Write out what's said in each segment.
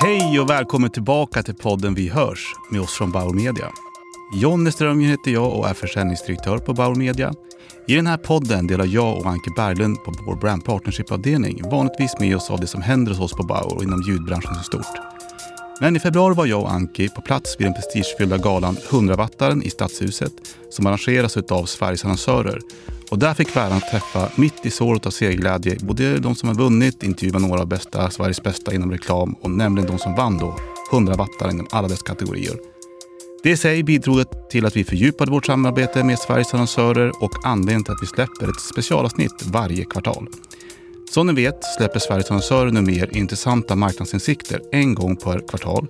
Hej och välkommen tillbaka till podden Vi hörs med oss från Bauer Media. Jonny Strömgren heter jag och är försäljningsdirektör på Bauer Media. I den här podden delar jag och Anke Berglund på vår brand partnership-avdelning vanligtvis med oss av det som händer hos oss på Bauer och inom ljudbranschen som stort. Men i februari var jag och Anki på plats vid den prestigefyllda galan 100-wattaren i Stadshuset som arrangeras av Sveriges annonsörer. Och där fick vi träffa, mitt i såret av segerglädje, både de som har vunnit, intervjua några av bästa, Sveriges bästa inom reklam och nämligen de som vann då 100-wattaren inom alla dess kategorier. Det i sig bidrog till att vi fördjupade vårt samarbete med Sveriges annonsörer och anledningen till att vi släpper ett specialavsnitt varje kvartal. Som ni vet släpper Sveriges annonsörer nu mer intressanta marknadsinsikter en gång per kvartal.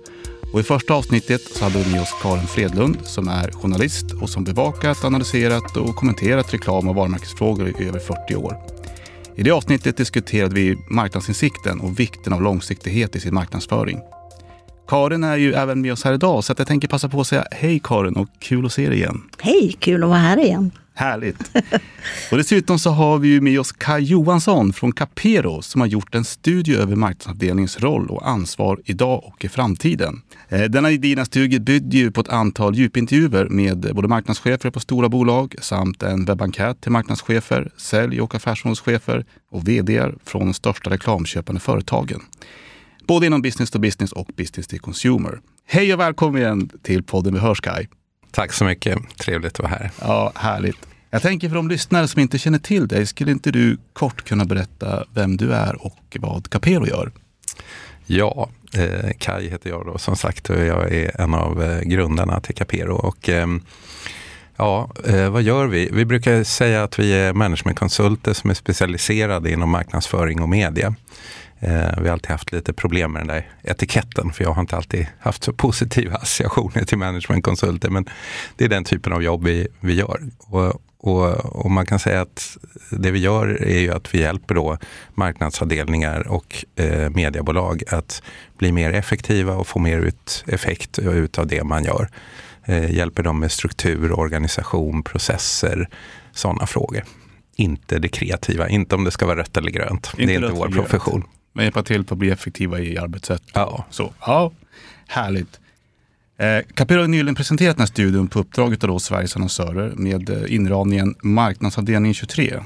Och I första avsnittet så hade vi med oss Karin Fredlund som är journalist och som bevakat, analyserat och kommenterat reklam och varumärkesfrågor i över 40 år. I det avsnittet diskuterade vi marknadsinsikten och vikten av långsiktighet i sin marknadsföring. Karin är ju även med oss här idag så att jag tänker passa på att säga hej Karin och kul att se dig igen. Hej, kul att vara här igen. Härligt! Och dessutom så har vi ju med oss Kai Johansson från Capero som har gjort en studie över marknadsavdelningens roll och ansvar idag och i framtiden. Eh, denna gedigna studie bygger ju på ett antal djupintervjuer med både marknadschefer på stora bolag samt en webbenkät till marknadschefer, sälj och affärsområdeschefer och vd från de största reklamköpande företagen. Både inom business to business och business to consumer. Hej och välkommen igen till podden Vi hörs Kai. Tack så mycket. Trevligt att vara här. Ja, härligt. Jag tänker för de lyssnare som inte känner till dig, skulle inte du kort kunna berätta vem du är och vad Capero gör? Ja, eh, Kai heter jag då som sagt och jag är en av eh, grundarna till Capero. Och, eh, ja, eh, vad gör vi? Vi brukar säga att vi är managementkonsulter som är specialiserade inom marknadsföring och media. Eh, vi har alltid haft lite problem med den där etiketten för jag har inte alltid haft så positiva associationer till managementkonsulter. Men det är den typen av jobb vi, vi gör. Och, och, och, man kan säga att det vi gör är ju att vi hjälper då marknadsavdelningar och eh, mediebolag att bli mer effektiva och få mer ut effekt ut av det man gör. Eh, hjälper dem med struktur, organisation, processer, sådana frågor. Inte det kreativa, inte om det ska vara rött eller grönt. Inte det är inte vår profession. Men hjälpa till för att bli effektiva i arbetssätt. Ja. Så, ja, härligt. Eh, Capero har nyligen presenterat den här studien på uppdrag av Sveriges annonsörer med eh, inramningen Marknadsavdelning 23.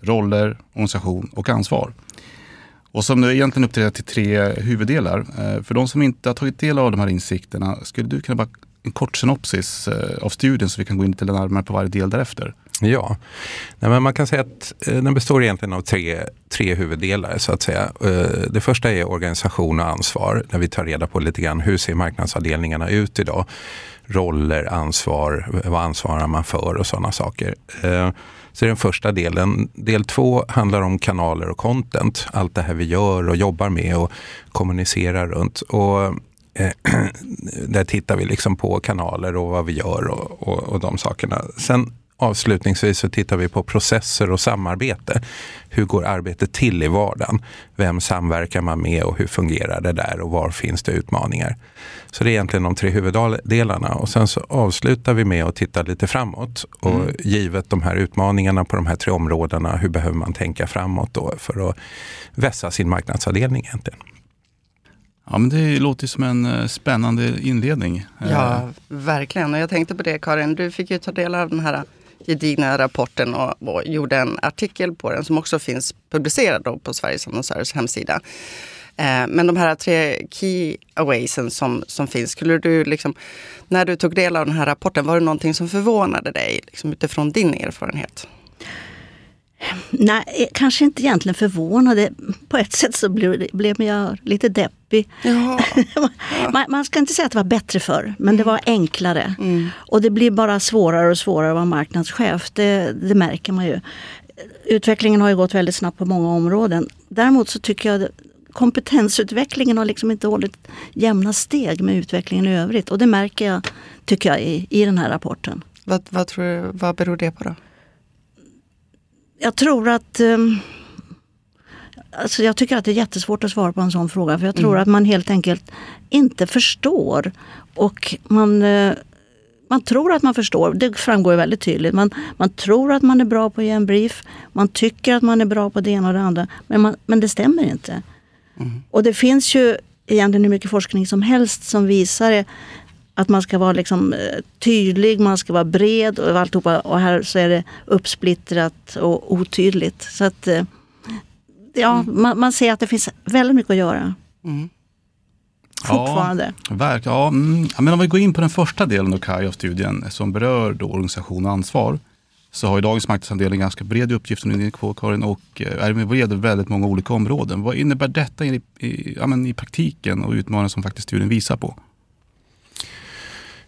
Roller, organisation och ansvar. Och som nu egentligen uppdelat till tre huvuddelar. Eh, för de som inte har tagit del av de här insikterna, skulle du kunna bara en kort synopsis eh, av studien så vi kan gå in lite närmare på varje del därefter? Ja, Nej, men man kan säga att eh, den består egentligen av tre, tre huvuddelar så att säga. Eh, det första är organisation och ansvar där vi tar reda på lite grann hur ser marknadsavdelningarna ut idag. Roller, ansvar, vad ansvarar man för och sådana saker. Eh, så det är den första delen. Del två handlar om kanaler och content. Allt det här vi gör och jobbar med och kommunicerar runt. Och där tittar vi liksom på kanaler och vad vi gör och, och, och de sakerna. Sen Avslutningsvis så tittar vi på processer och samarbete. Hur går arbetet till i vardagen? Vem samverkar man med och hur fungerar det där och var finns det utmaningar? Så det är egentligen de tre huvuddelarna och sen så avslutar vi med att titta lite framåt. Och mm. givet de här utmaningarna på de här tre områdena, hur behöver man tänka framåt då för att vässa sin marknadsavdelning egentligen? Ja, men det låter som en eh, spännande inledning. Ja, eh. verkligen. Och jag tänkte på det Karin, du fick ju ta del av den här gedigna rapporten och, och, gjorde en artikel på den som också finns publicerad på Sveriges annonsörers hemsida. Eh, men de här tre key awaysen som, som finns, skulle du liksom, när du tog del av den här rapporten, var det någonting som förvånade dig liksom utifrån din erfarenhet? Nej, eh, kanske inte egentligen förvånad. På ett sätt så blev, blev jag lite deppig. Ja. man, man, ska inte säga att det var bättre förr, men mm. det var enklare. Mm. Och det blir bara svårare och svårare att vara marknadschef. Det, det märker man ju. Utvecklingen har ju gått väldigt snabbt på många områden. Däremot så tycker jag att kompetensutvecklingen har liksom inte hållit jämna steg med utvecklingen i övrigt. Och det märker jag, tycker jag, i, i den här rapporten. Vad, vad, tror du, vad beror det på då? Jag tror att um, Alltså jag tycker att det är jättesvårt att svara på en sån fråga för jag tror mm. att man helt enkelt inte förstår. Och man, uh, man tror att man förstår, det framgår väldigt tydligt. Man, man tror att man är bra på att ge en brief. Man tycker att man är bra på det ena och det andra. Men, man, men det stämmer inte. Mm. Och det finns ju egentligen hur mycket forskning som helst som visar att man ska vara liksom eh, tydlig, man ska vara bred och alltihopa. Och här så är det uppsplittrat och otydligt. Så att eh, ja, mm. man, man, ser att det finns väldigt mycket att göra. Mm. Fortfarande. Ja, verk, ja, mm. men om vi går in på den första delen av Kaj av studien som berör då organisation och ansvar. Så har ju dagens marknadsandel en ganska bred uppgift som du är inne på Karin och eh, är bred över väldigt många olika områden. Vad innebär detta i, i, ja, i praktiken och utmaningar som faktiskt studien visar på?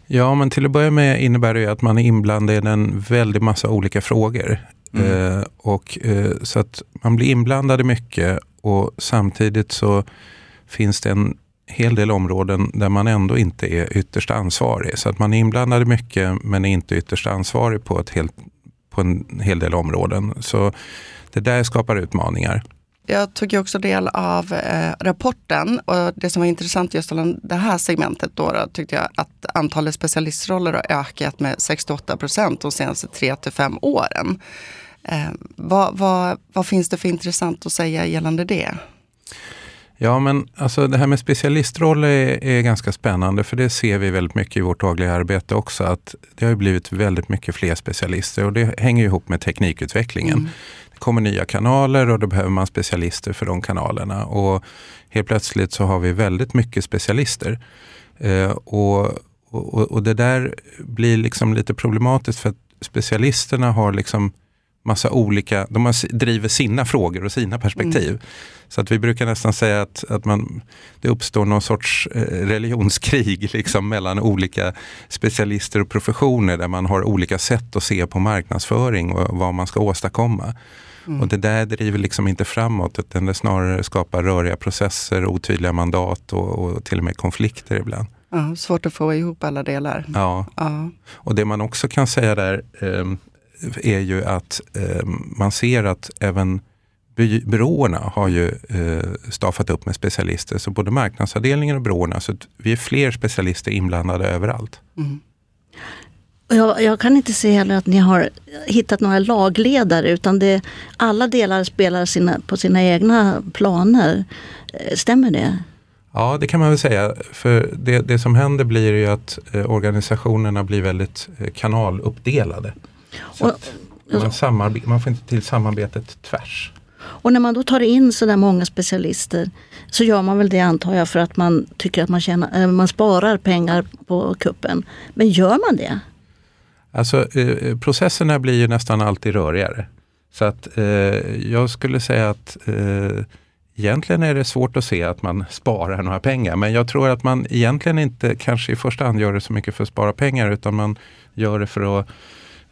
Ja, men till att börja med innebär det att man är inblandad i en väldig massa olika frågor. Mm. Eh, och, eh, så att man blir inblandad i mycket och samtidigt så finns det en hel del områden där man ändå inte är ytterst ansvarig. Så att man är inblandad i mycket men är inte ytterst ansvarig på, ett helt, på en hel del områden. Så det där skapar utmaningar. Jag tog ju också del av eh, rapporten och det som var intressant just i det här segmentet då, då, tyckte jag att antalet specialistroller har ökat med 68 procent de senaste 3 till 5 åren. Eh, vad, vad, vad finns det för intressant att säga gällande det? Ja, men alltså det här med specialistroller är, är, ganska spännande för det ser vi väldigt mycket i vårt dagliga arbete också. att Det har blivit väldigt mycket fler specialister och det hänger ihop med teknikutvecklingen. Mm. Det kommer nya kanaler och då behöver man specialister för de kanalerna. Och helt plötsligt så har vi väldigt mycket specialister. Eh, och, och, och det där blir liksom lite problematiskt för att specialisterna har liksom massa olika, de driver sina frågor och sina perspektiv. Mm. Så att vi brukar nästan säga att, att man, det uppstår någon sorts eh, religionskrig liksom, mellan olika specialister och professioner där man har olika sätt att se på marknadsföring och vad man ska åstadkomma. Mm. Och det där driver liksom inte framåt utan det snarare skapar röriga processer, otydliga mandat och, och till och med konflikter ibland. Ja, svårt att få ihop alla delar. Ja. ja. Och det man också kan säga där eh, är ju att eh, man ser att även by byråerna har ju eh, staffat upp med specialister. Så både marknadsavdelningen och byråerna, så vi är fler specialister inblandade överallt. Mm. Jag, jag, kan inte se heller att ni har hittat några lagledare utan det, alla delar spelar sina, på sina egna planer. Eh, stämmer det? Ja, det kan man väl säga. För det, det som händer blir ju att eh, organisationerna blir väldigt eh, kanaluppdelade. Så man, man får inte till samarbetet tvärs. Och när man då tar in så där många specialister så gör man väl det antar jag för att man tycker att man, tjänar, äh, man sparar pengar på kuppen. Men gör man det? Alltså eh, processerna blir ju nästan alltid rörigare. Så att eh, jag skulle säga att eh, egentligen är det svårt att se att man sparar några pengar. Men jag tror att man egentligen inte kanske i första hand gör det så mycket för att spara pengar utan man gör det för att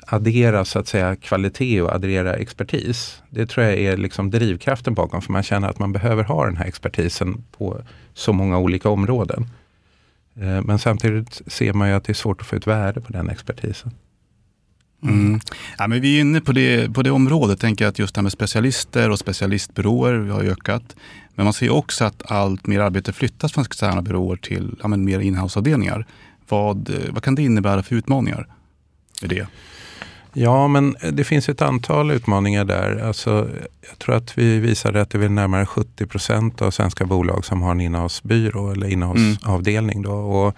addera så att säga kvalitet och addera expertis. Det tror jag är liksom drivkraften bakom för man känner att man behöver ha den här expertisen på så många olika områden. Eh, men samtidigt ser man ju att det är svårt att få ut värde på den expertisen. Mm. mm. Ja, men vi är inne på det, på det området, tänker jag, att just det här med specialister och specialistbyråer har ökat. Men man ser också att allt mer arbete flyttas från externa byråer till ja, mer inhouseavdelningar. Vad, vad kan det innebära för utmaningar med det? Ja, men det finns ett antal utmaningar där. Alltså, jag tror att vi visade att det är närmare 70 procent av svenska bolag som har en innehavsbyrå eller innehavsavdelning. Då. Och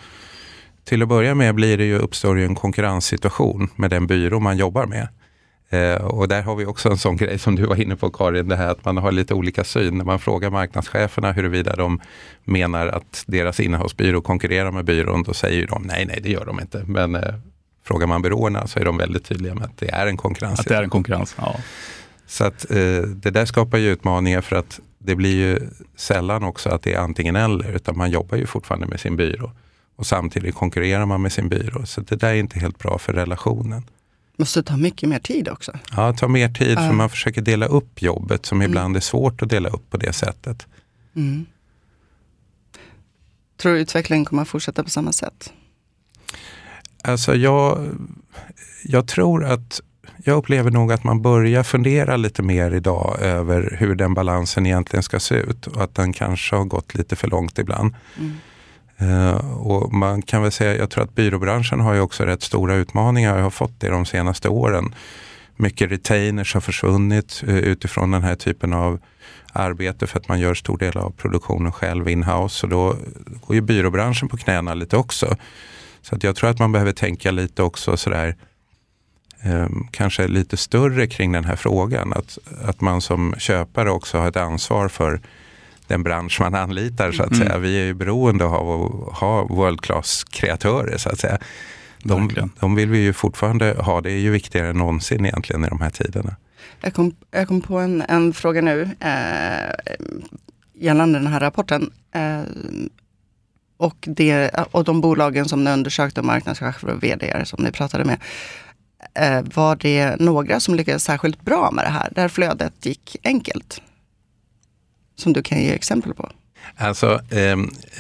till att börja med blir det ju, uppstår det en konkurrenssituation med den byrå man jobbar med. Eh, och där har vi också en sån grej som du var inne på Karin, det här att man har lite olika syn. När man frågar marknadscheferna huruvida de menar att deras innehavsbyrå konkurrerar med byrån, då säger de nej, nej det gör de inte. Men eh, Frågar man byråerna så är de väldigt tydliga med att det är en konkurrens. Att det är en konkurrens, ja. Så att eh, det där skapar ju utmaningar för att det blir ju sällan också att det är antingen eller utan man jobbar ju fortfarande med sin byrå. Och samtidigt konkurrerar man med sin byrå. Så det där är inte helt bra för relationen. Måste ta mycket mer tid också. Ja, tar mer tid uh. för man försöker dela upp jobbet som mm. ibland är svårt att dela upp på det sättet. Mm. Tror du utvecklingen kommer att fortsätta på samma sätt? Alltså jag, jag tror att jag upplever nog att man börjar fundera lite mer idag över hur den balansen egentligen ska se ut och att den kanske har gått lite för långt ibland. Mm. Uh, och man kan väl säga, jag tror att byråbranschen har ju också rätt stora utmaningar och har fått det de senaste åren. mycket retainers har försvunnit eh, utifrån den här typen av arbete för att man gör stor del av produktionen själv in-house. Och då går ju byråbranschen på knäna lite också. Så att jag tror att man behöver tänka lite också sådär eh, kanske lite större kring den här frågan. Att, att man som köpare också har ett ansvar för den bransch man anlitar så att mm. säga. Vi är ju beroende av att ha world class kreatörer så att säga. De, de vill vi ju fortfarande ha, det är ju viktigare än någonsin egentligen i de här tiderna. Jag kom, jag kom på en, en fråga nu eh, gällande den här rapporten. Eh, och, det, och de bolagen som ni undersökte, marknadschefer och vd som ni pratade med. Eh, var det några som lyckades särskilt bra med det här, där flödet gick enkelt? Som du kan ge exempel på? Alltså, eh,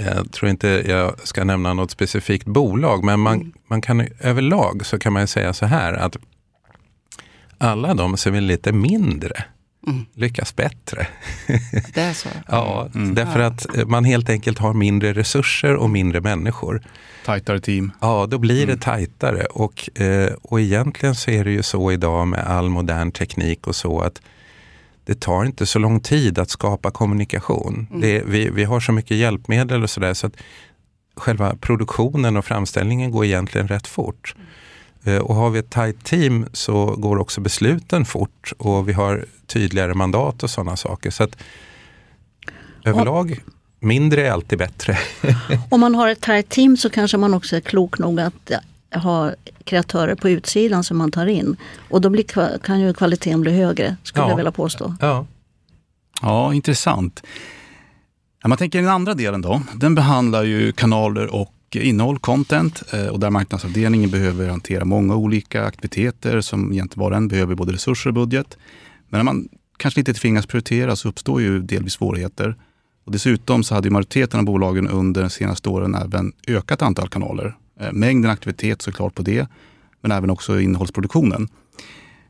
jag tror inte jag ska nämna något specifikt bolag, men man, mm. man kan överlag så kan man säga så här att alla de som är lite mindre mm. lyckas bättre. Det är så? ja, mm. därför att man helt enkelt har mindre resurser och mindre människor. Tajtare team. Ja, då blir det mm. tajtare. Och, eh, och egentligen så är det ju så idag med all modern teknik och så att det tar inte så lång tid att skapa kommunikation. Mm. Det, vi, vi har så mycket hjälpmedel och sådär så att själva produktionen och framställningen går egentligen rätt fort. Mm. Och har vi ett tajt team så går också besluten fort och vi har tydligare mandat och sådana saker. Så att överlag, mindre är alltid bättre. Om man har ett tajt team så kanske man också är klok nog att ha kreatörer på utsidan som man tar in. Och då blir, kan ju kvaliteten bli högre, skulle ja. jag vilja påstå. Ja, ja intressant. Man tänker den andra delen då, den behandlar ju kanaler och innehåll, content, eh, och där marknadsavdelningen behöver hantera många olika aktiviteter som egentligen var och en behöver både resurser och budget. Men när man kanske inte tvingas prioritera så uppstår ju delvis svårigheter. Och dessutom så hade majoriteten av bolagen under de senaste åren även ökat antal kanaler eh, mängden aktivitet såklart på det, men även också innehållsproduktionen.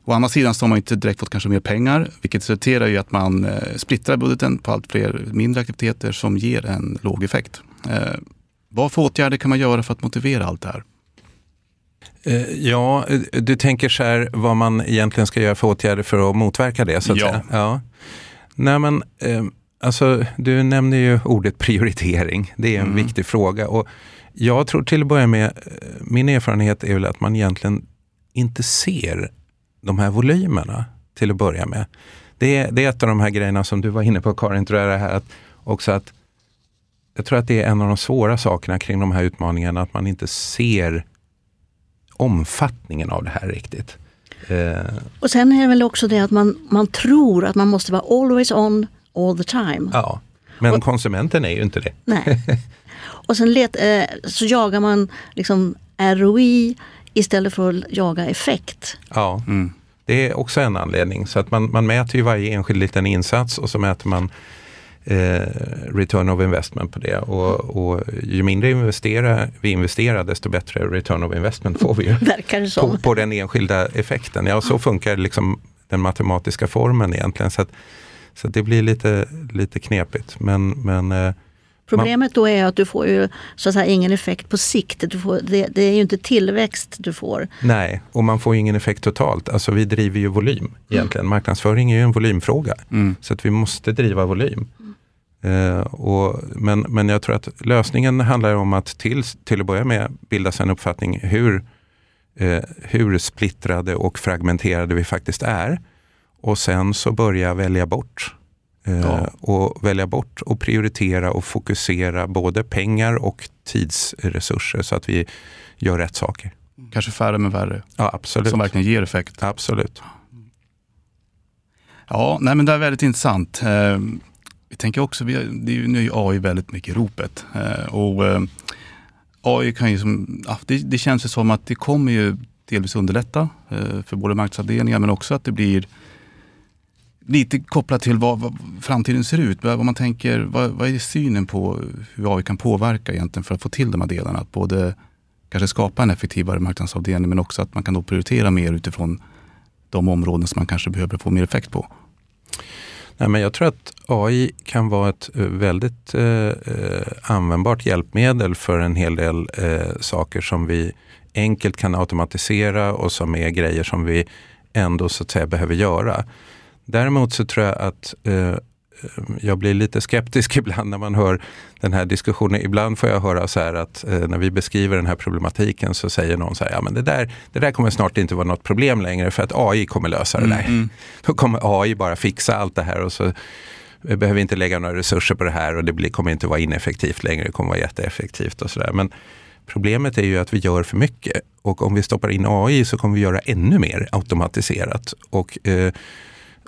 Å andra sidan så har man inte direkt fått kanske mer pengar, vilket resulterar i att man eh, splittrar budgeten på allt fler mindre aktiviteter som ger en låg effekt. Eh, vad för åtgärder kan man göra för att motivera allt det här? Ja, du tänker så här vad man egentligen ska göra för åtgärder för att motverka det? Så att ja. Säga. ja. Nej, men, alltså, du nämner ju ordet prioritering. Det är en mm. viktig fråga. Och jag tror till att börja med, eh, min erfarenhet är väl att man egentligen inte ser de här volymerna till att börja med. Det är, det är ett av de här grejerna som du var inne på Karin, tror jag, det här att också att jag tror att det är en av de svåra sakerna kring de här utmaningarna, att man inte ser omfattningen av det här riktigt. Eh. Och sen är det väl också det att man, man tror att man måste vara always on all the time. Ja, men och, konsumenten är ju inte det. Nej. Och sen let, eh, så jagar man liksom ROI istället för att jaga effekt. Ja, mm. det är också en anledning. Så att man, man mäter ju varje enskild liten insats och så mäter man eh, return of investment på det. Och, och ju mindre investera, vi investerar desto bättre return of investment får vi ju. Verkar det på, på den enskilda effekten. Ja, så funkar liksom den matematiska formen egentligen. Så, att, så att det blir lite, lite knepigt. Men, men eh, Problemet då är att du får ju så att säga ingen effekt på sikt. Du får, det, det, är ju inte tillväxt du får. Nej, och man får ingen effekt totalt. Alltså vi driver ju volym egentligen. Mm. Marknadsföring är ju en volymfråga. Mm. Så att vi måste driva volym. Mm. Uh, och, men, men jag tror att lösningen handlar om att till, till att börja med bilda sig en uppfattning hur, uh, hur splittrade och fragmenterade vi faktiskt är. Och sen så börja välja bort Eh, ja. Och välja bort och prioritera och fokusera både pengar och tidsresurser så att vi gör rätt saker. Kanske färre men värre. Ja, absolut. Som verkligen ger effekt. Absolut. Ja, nej, men det är väldigt intressant. Vi tänker också, vi, det är ju, nu är AI väldigt mycket i ropet. Eh, och eh, AI kan ju som, ja, det, det känns ju som att det kommer ju delvis underlätta eh, för både marknadsavdelningar men också att det blir lite kopplat till vad, vad, framtiden ser ut. Vad man tänker, vad, vad, är synen på hur AI kan påverka egentligen för att få till de här delarna? Att både kanske skapa en effektivare marknadsavdelning men också att man kan då prioritera mer utifrån de områden som man kanske behöver få mer effekt på. Nej, men jag tror att AI kan vara ett eh, väldigt eh, eh, användbart hjälpmedel för en hel del eh, saker som vi enkelt kan automatisera och som är grejer som vi ändå så att säga behöver göra. Däremot så tror jag att eh, jag blir lite skeptisk ibland när man hör den här diskussionen. Ibland får jag höra så här att eh, när vi beskriver den här problematiken så säger någon så här, ja men det där, det där kommer snart inte vara något problem längre för att AI kommer lösa det där. Mm. mm. Då kommer AI bara fixa allt det här och så vi behöver inte lägga några resurser på det här och det blir, kommer inte vara ineffektivt längre, det kommer vara jätteeffektivt och sådär. Men problemet är ju att vi gör för mycket och om vi stoppar in AI så kommer vi göra ännu mer automatiserat. Och, eh,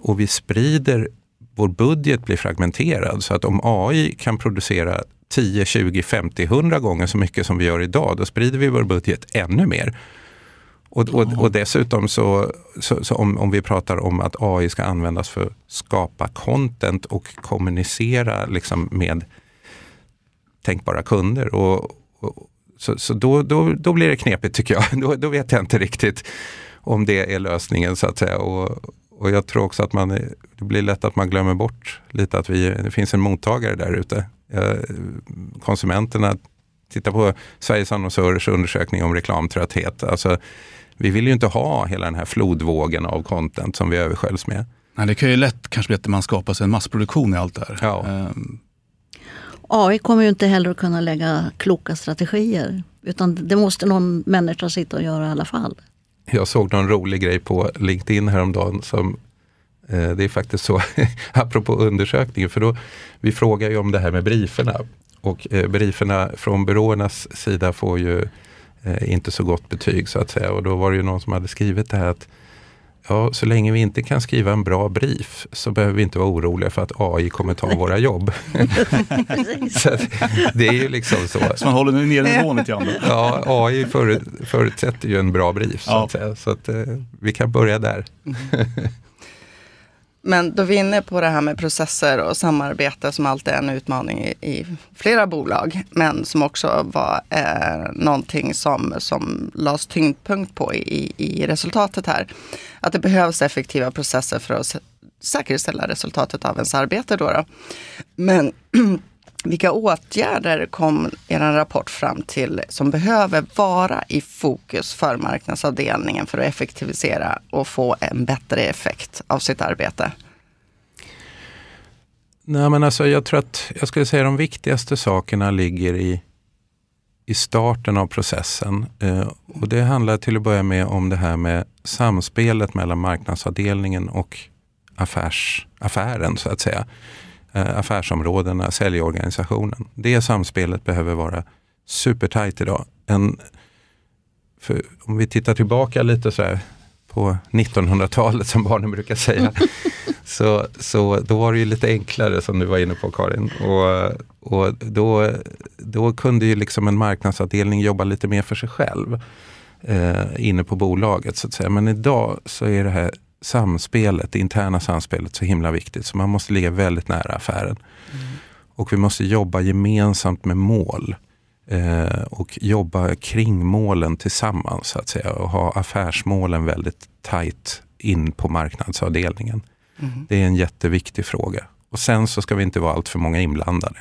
och vi sprider vår budget blir fragmenterad. Så att om AI kan producera 10, 20, 50, 100 gånger så mycket som vi gör idag, då sprider vi vår budget ännu mer. Och, och, och dessutom så, så, så, om, om vi pratar om att AI ska användas för att skapa content och kommunicera liksom med tänkbara kunder. Och, och så så då, då, då blir det knepigt tycker jag. Då, då vet jag inte riktigt om det är lösningen så att säga. Och, och jag tror också att man, det blir lätt att man glömmer bort lite att vi, det finns en mottagare där ute. Konsumenterna, titta på Sveriges annonsörers undersökning om reklamtrötthet. Alltså, vi vill ju inte ha hela den här flodvågen av content som vi översköljs med. Nej, det kan ju lätt kanske bli att man skapar sig en massproduktion i allt det här. Ja. Um. AI kommer ju inte heller att kunna lägga kloka strategier. Utan det måste någon människa sitta och göra i alla fall. Jag såg någon rolig grej på LinkedIn häromdagen som eh, det är faktiskt så, apropå undersökningen, för då, vi frågar ju om det här med brieferna. Och eh, brieferna från byråernas sida får ju eh, inte så gott betyg så att säga. Och då var det ju någon som hade skrivit det här att ja, så länge vi inte kan skriva en bra brief så behöver vi inte vara oroliga för att AI kommer ta våra jobb. så det är ju liksom så. Så man håller ner nivån lite grann? ja, AI för, förutsätter ju en bra brief. Så att, säga. Så att eh, vi kan börja där. Men då vi är inne på det här med processer och samarbete som alltid är en utmaning i, i flera bolag, men som också var eh, någonting som, som lades tyngdpunkt på i, i resultatet här. Att det behövs effektiva processer för att säkerställa resultatet av ens arbete. Då, då. Men Vilka åtgärder kom er rapport fram till som behöver vara i fokus för marknadsavdelningen för att effektivisera och få en bättre effekt av sitt arbete? Nej, men alltså, jag tror att jag skulle säga de viktigaste sakerna ligger i, i starten av processen. Eh, och det handlar till att börja med om det här med samspelet mellan marknadsavdelningen och affärs, affären så att säga. Eh, affärsområdena, säljorganisationen. Det samspelet behöver vara supertajt idag. En, om vi tittar tillbaka lite så här på 1900-talet som barnen brukar säga. så, så då var det ju lite enklare som du var inne på Karin. Och, och då, då kunde ju liksom en marknadsavdelning jobba lite mer för sig själv eh, inne på bolaget. så att säga. Men idag så är det här samspelet, det interna samspelet så himla viktigt. Så man måste ligga väldigt nära affären. Mm. Och vi måste jobba gemensamt med mål. Eh, och jobba kring målen tillsammans så att säga. Och ha affärsmålen väldigt tajt in på marknadsavdelningen. Mm. Det är en jätteviktig fråga. Och sen så ska vi inte vara allt för många inblandade.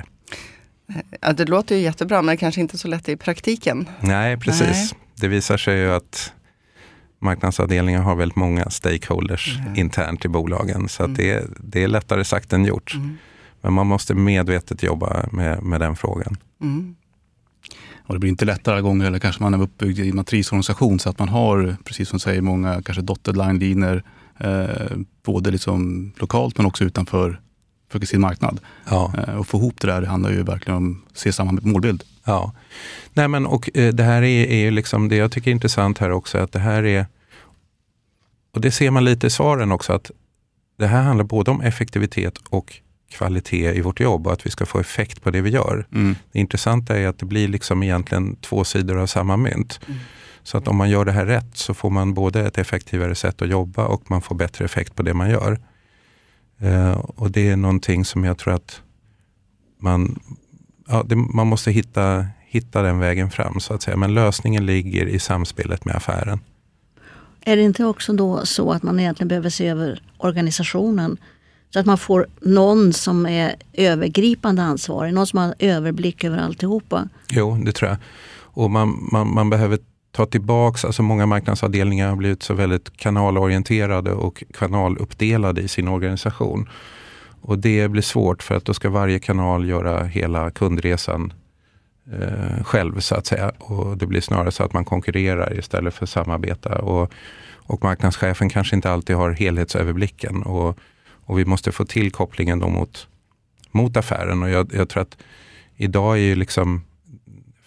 Ja, det låter ju jättebra men kanske inte så lätt i praktiken. Nej, precis. Nej. Det visar sig ju att marknadsavdelningar har väldigt många stakeholders mm. internt i bolagen. Så mm. det, det, är lättare sagt än gjort. Mm. Men man måste medvetet jobba med, med den frågan. Mm. Och det blir inte lättare alla gånger, eller kanske man är uppbyggd i en matrisorganisation så att man har, precis som du säger, många kanske dotted line-linjer. Eh, både liksom lokalt men också utanför för sin marknad. Ja. Eh, och få ihop det där det handlar ju verkligen om att se samma målbild. Ja, Nej, men, och eh, det här är, är liksom det jag tycker är intressant här också, att det här är, och det ser man lite i svaren också, att det här handlar både om effektivitet och kvalitet i vårt jobb och att vi ska få effekt på det vi gör. Mm. Det intressanta är att det blir liksom egentligen två sidor av samma mynt. Mm. Så att om man gör det här rätt så får man både ett effektivare sätt att jobba och man får bättre effekt på det man gör. Uh, och det är någonting som jag tror att man, ja, det, man måste hitta, hitta den vägen fram så att säga. Men lösningen ligger i samspelet med affären. Är det inte också då så att man egentligen behöver se över organisationen? Så att man får någon som är övergripande ansvarig, någon som har överblick över alltihopa. Jo, det tror jag. Och man, man, man behöver ta tillbaks, alltså många marknadsavdelningar har blivit så väldigt kanalorienterade och kanaluppdelade i sin organisation. Och det blir svårt för att då ska varje kanal göra hela kundresan eh, själv så att säga. Och det blir snarare så att man konkurrerar istället för samarbeta. Och, och marknadschefen kanske inte alltid har helhetsöverblicken. Och, och vi måste få till kopplingen då mot, mot affären. Och jag, jag tror att idag är ju liksom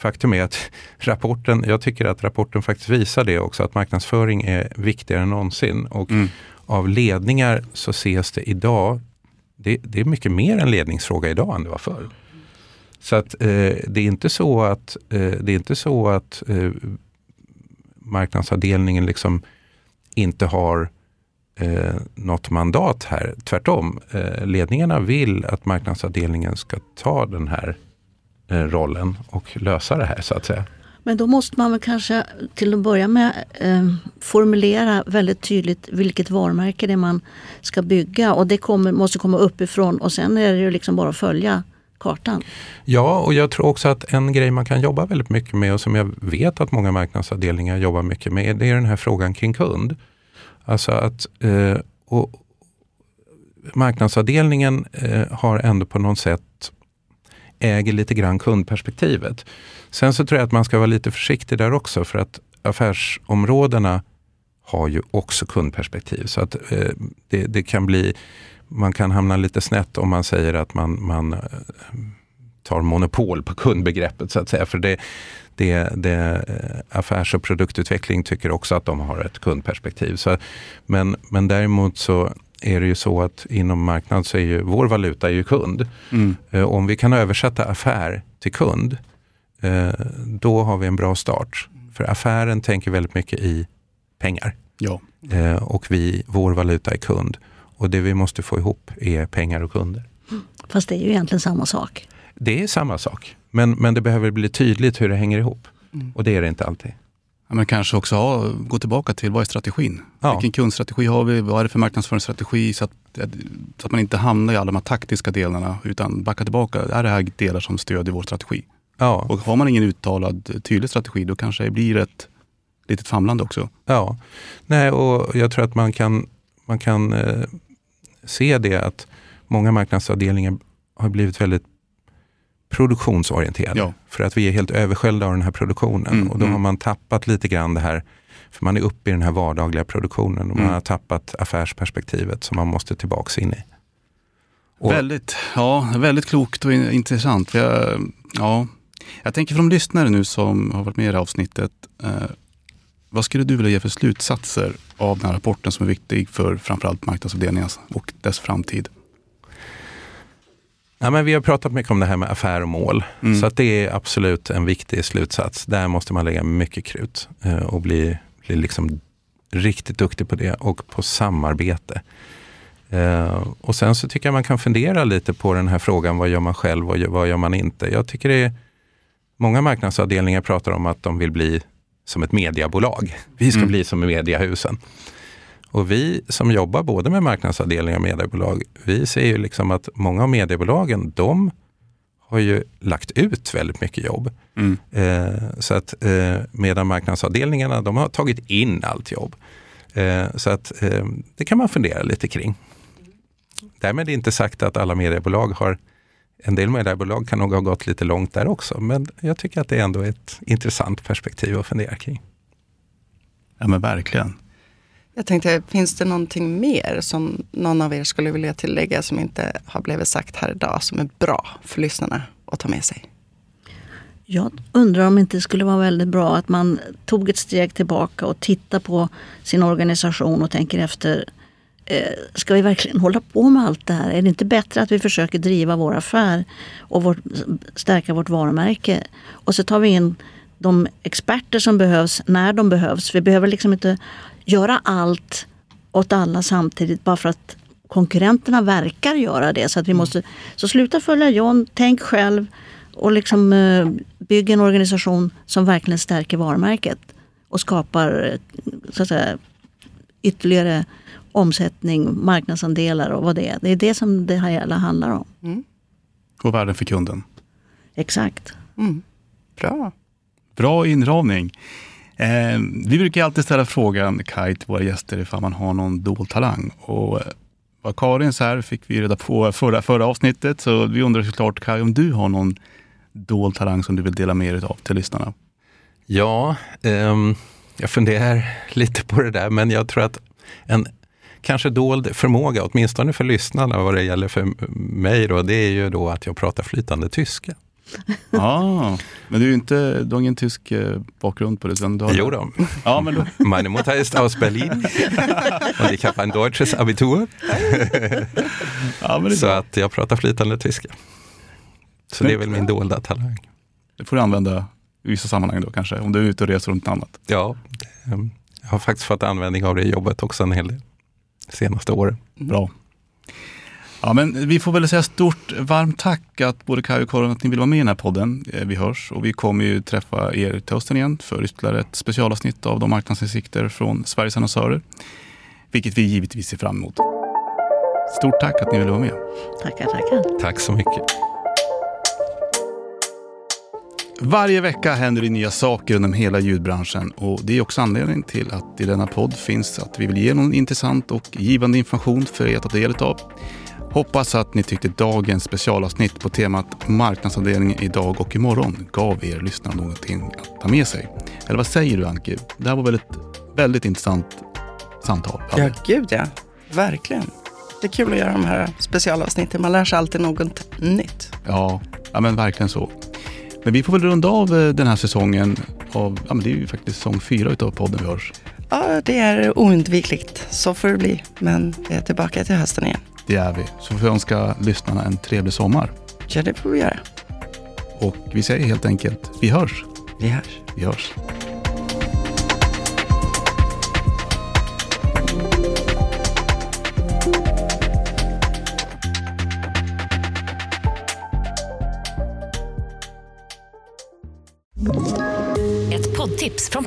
Faktum är att rapporten, jag tycker att rapporten faktiskt visar det också, att marknadsföring är viktigare än någonsin. Och mm. av ledningar så ses det idag, det, det, är mycket mer en ledningsfråga idag än det var förr. Så att eh, det är inte så att, eh, det är inte så att eh, marknadsavdelningen liksom inte har eh, något mandat här. Tvärtom, eh, ledningarna vill att marknadsavdelningen ska ta den här eh, rollen och lösa det här så att säga. Men då måste man väl kanske till att börja med eh, formulera väldigt tydligt vilket varumärke det är man ska bygga och det kommer, måste komma uppifrån och sen är det ju liksom bara att följa kartan. Ja, och jag tror också att en grej man kan jobba väldigt mycket med och som jag vet att många marknadsavdelningar jobbar mycket med, det är den här frågan kring kund. Alltså att eh, och marknadsavdelningen eh, har ändå på något sätt äger lite grann kundperspektivet. Sen så tror jag att man ska vara lite försiktig där också för att affärsområdena har ju också kundperspektiv. Så att eh, det, det, kan bli, man kan hamna lite snett om man säger att man, man eh, tar monopol på kundbegreppet så att säga. För det, det, det, eh, affärs och produktutveckling tycker också att de har ett kundperspektiv. Så, men, men däremot så är det ju så att inom marknad så är ju vår valuta är ju kund. Mm. Eh, om vi kan översätta affär till kund, eh, då har vi en bra start. För affären tänker väldigt mycket i pengar. Ja. Och vi, vår valuta är kund. Och det vi måste få ihop är pengar och kunder. Fast det är ju egentligen samma sak. Det är samma sak. Men, men det behöver bli tydligt hur det hänger ihop. Mm. Och det är det inte alltid. Ja, men kanske också ha, gå tillbaka till vad är strategin? Ja. Vilken kundstrategi har vi? Vad är det för marknadsföringsstrategi? Så att, så att man inte hamnar i alla de här taktiska delarna utan backa tillbaka. Är det här delar som stödjer vår strategi? Ja. Och har man ingen uttalad tydlig strategi då kanske det blir ett litet famlande också. Ja, Nej, och jag tror att man kan, man kan eh, se det att många marknadsavdelningar har blivit väldigt produktionsorienterad. Ja. För att vi är helt översköljda av den här produktionen. Mm, och då mm. har man tappat lite grann det här, för man är uppe i den här vardagliga produktionen och mm. man har tappat affärsperspektivet som man måste tillbaka in i. Och, väldigt, ja, väldigt klokt och intressant. Jag, ja, jag tänker för de lyssnare nu som har varit med i det här avsnittet. Eh, vad skulle du vilja ge för slutsatser av den här rapporten som är viktig för framförallt marknadsavdelningen och dess framtid? Ja, men vi har pratat mycket om det här med affär och mål. Mm. Så att det är absolut en viktig slutsats. Där måste man lägga mycket krut eh, och bli, bli liksom riktigt duktig på det och på samarbete. Eh, och sen så tycker jag man kan fundera lite på den här frågan, vad gör man själv och vad gör man inte? Jag tycker det är, många marknadsavdelningar pratar om att de vill bli som ett mediebolag. Vi ska mm. bli som mediahusen. Och vi som jobbar både med marknadsavdelningar och mediebolag, vi ser ju liksom att många av mediebolagen, de har ju lagt ut väldigt mycket jobb. Mm. Eh, så att eh, medan marknadsavdelningarna, de har tagit in allt jobb. Eh, så att eh, det kan man fundera lite kring. Därmed är inte sagt att alla mediebolag har en del mediebolag kan nog ha gått lite långt där också, men jag tycker att det är ändå ett intressant perspektiv att fundera kring. Ja men verkligen. Jag tänkte, finns det någonting mer som någon av er skulle vilja tillägga som inte har blivit sagt här idag som är bra för lyssnarna att ta med sig? Jag undrar om inte det skulle vara väldigt bra att man tog ett steg tillbaka och tittar på sin organisation och tänker efter. Eh, ska vi verkligen hålla på med allt det här? Är det inte bättre att vi försöker driva vår affär och vårt, stärka vårt varumärke? Och så tar vi in de experter som behövs när de behövs. Vi behöver liksom inte göra allt åt alla samtidigt bara för att konkurrenterna verkar göra det. Så att vi mm. måste, så sluta följa John, tänk själv och liksom uh, bygg en organisation som verkligen stärker varumärket och skapar så att säga, ytterligare omsättning, marknadsandelar och vad det är. Det är det som det här handlar om. Mm. Och värden för kunden. Exakt. Mm. Bra. Bra inramning. Eh, vi brukar alltid ställa frågan, Kaj, till våra gäster ifall man har någon dold talang. Och eh, var vad Karin så här fick vi reda på förra, förra avsnittet, så vi undrar såklart Kaj, om du har någon dold talang som du vill dela med dig av till lyssnarna? Ja, um, jag funderar lite på det där, men jag tror att en kanske dold förmåga, åtminstone för lyssnarna vad det gäller för mig, då, det är ju då att jag pratar flytande tyska. ah, men du, är inte, du har ingen tysk eh, bakgrund på det? Utan du har jo då. Ja, men då. Meine Mutter ist aus Berlin und ich habe ein deutsches Abitur. ja, Så att jag pratar flytande tyska. Så det är väl min dolda talang. Det får du använda i vissa sammanhang då kanske, om du är ute och reser runt annat. Ja, jag har faktiskt fått användning av det i jobbet också en hel del senaste åren. Bra. Ja, men vi får väl säga stort varmt tack att både Kaj och Karin att ni vill vara med i den här podden. Eh, vi hörs och vi kommer ju träffa er till hösten igen för ytterligare ett specialavsnitt av de marknadsinsikter från Sveriges annonsörer. Vilket vi givetvis ser fram emot. Stort tack att ni ville vara med. Tackar, tackar. Tack så mycket. Varje vecka händer det nya saker inom hela ljudbranschen och det är också anledningen till att i denna podd finns att vi vill ge någon intressant och givande information för er att ta del av. Hoppas att ni tyckte dagens specialavsnitt på temat marknadsavdelningen idag och imorgon gav er lyssnare någonting att ta med sig. Eller vad säger du Anke? Det här var väl ett väldigt intressant samtal? Ja, gud ja. Verkligen. Det är kul att göra de här specialavsnitten. Man lär sig alltid något nytt. Ja, ja men verkligen så. Men vi får väl runda av eh, den här säsongen av, ja men det är ju faktiskt säsong fyra utav podden vi hörs. Ja, det är oundvikligt. Så får det bli. Men vi är tillbaka till hösten igen. Det är vi. Så får vi önska lyssnarna en trevlig sommar. Ja, det får vi göra. Och vi säger helt enkelt, vi hörs. Vi hörs. Vi hörs.